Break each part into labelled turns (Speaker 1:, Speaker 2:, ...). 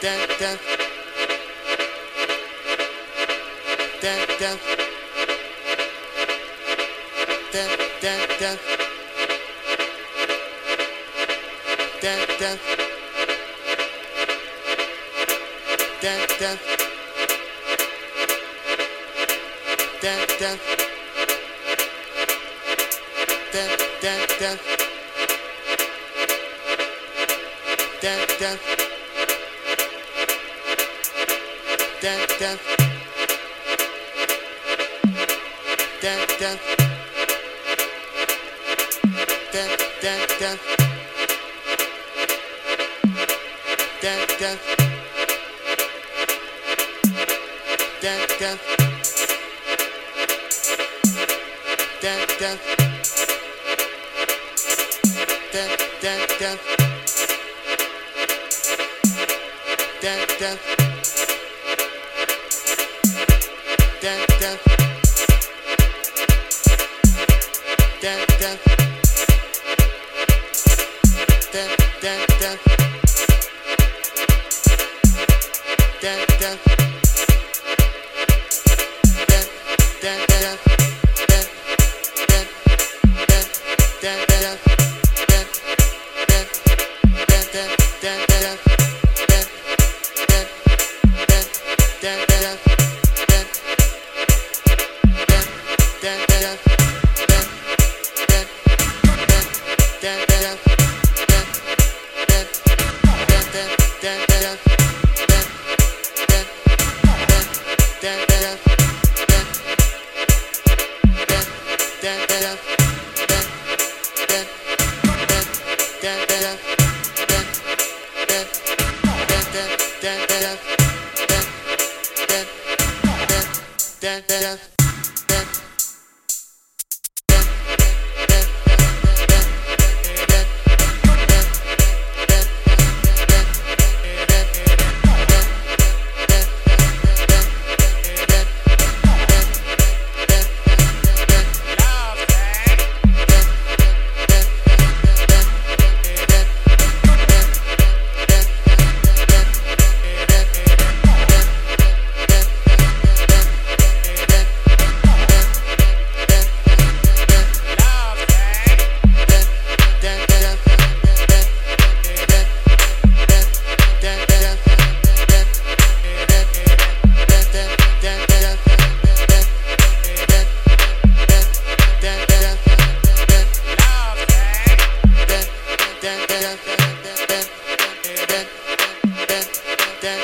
Speaker 1: dun, dun. dance, dance, dun, dun. dance, dance. Love,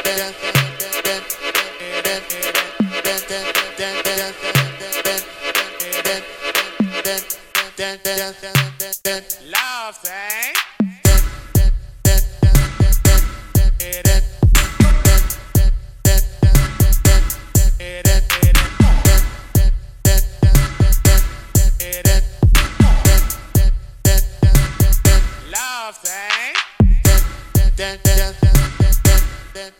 Speaker 1: that. Love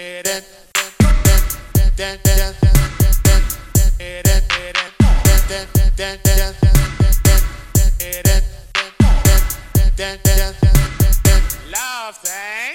Speaker 1: thing.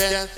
Speaker 1: Love,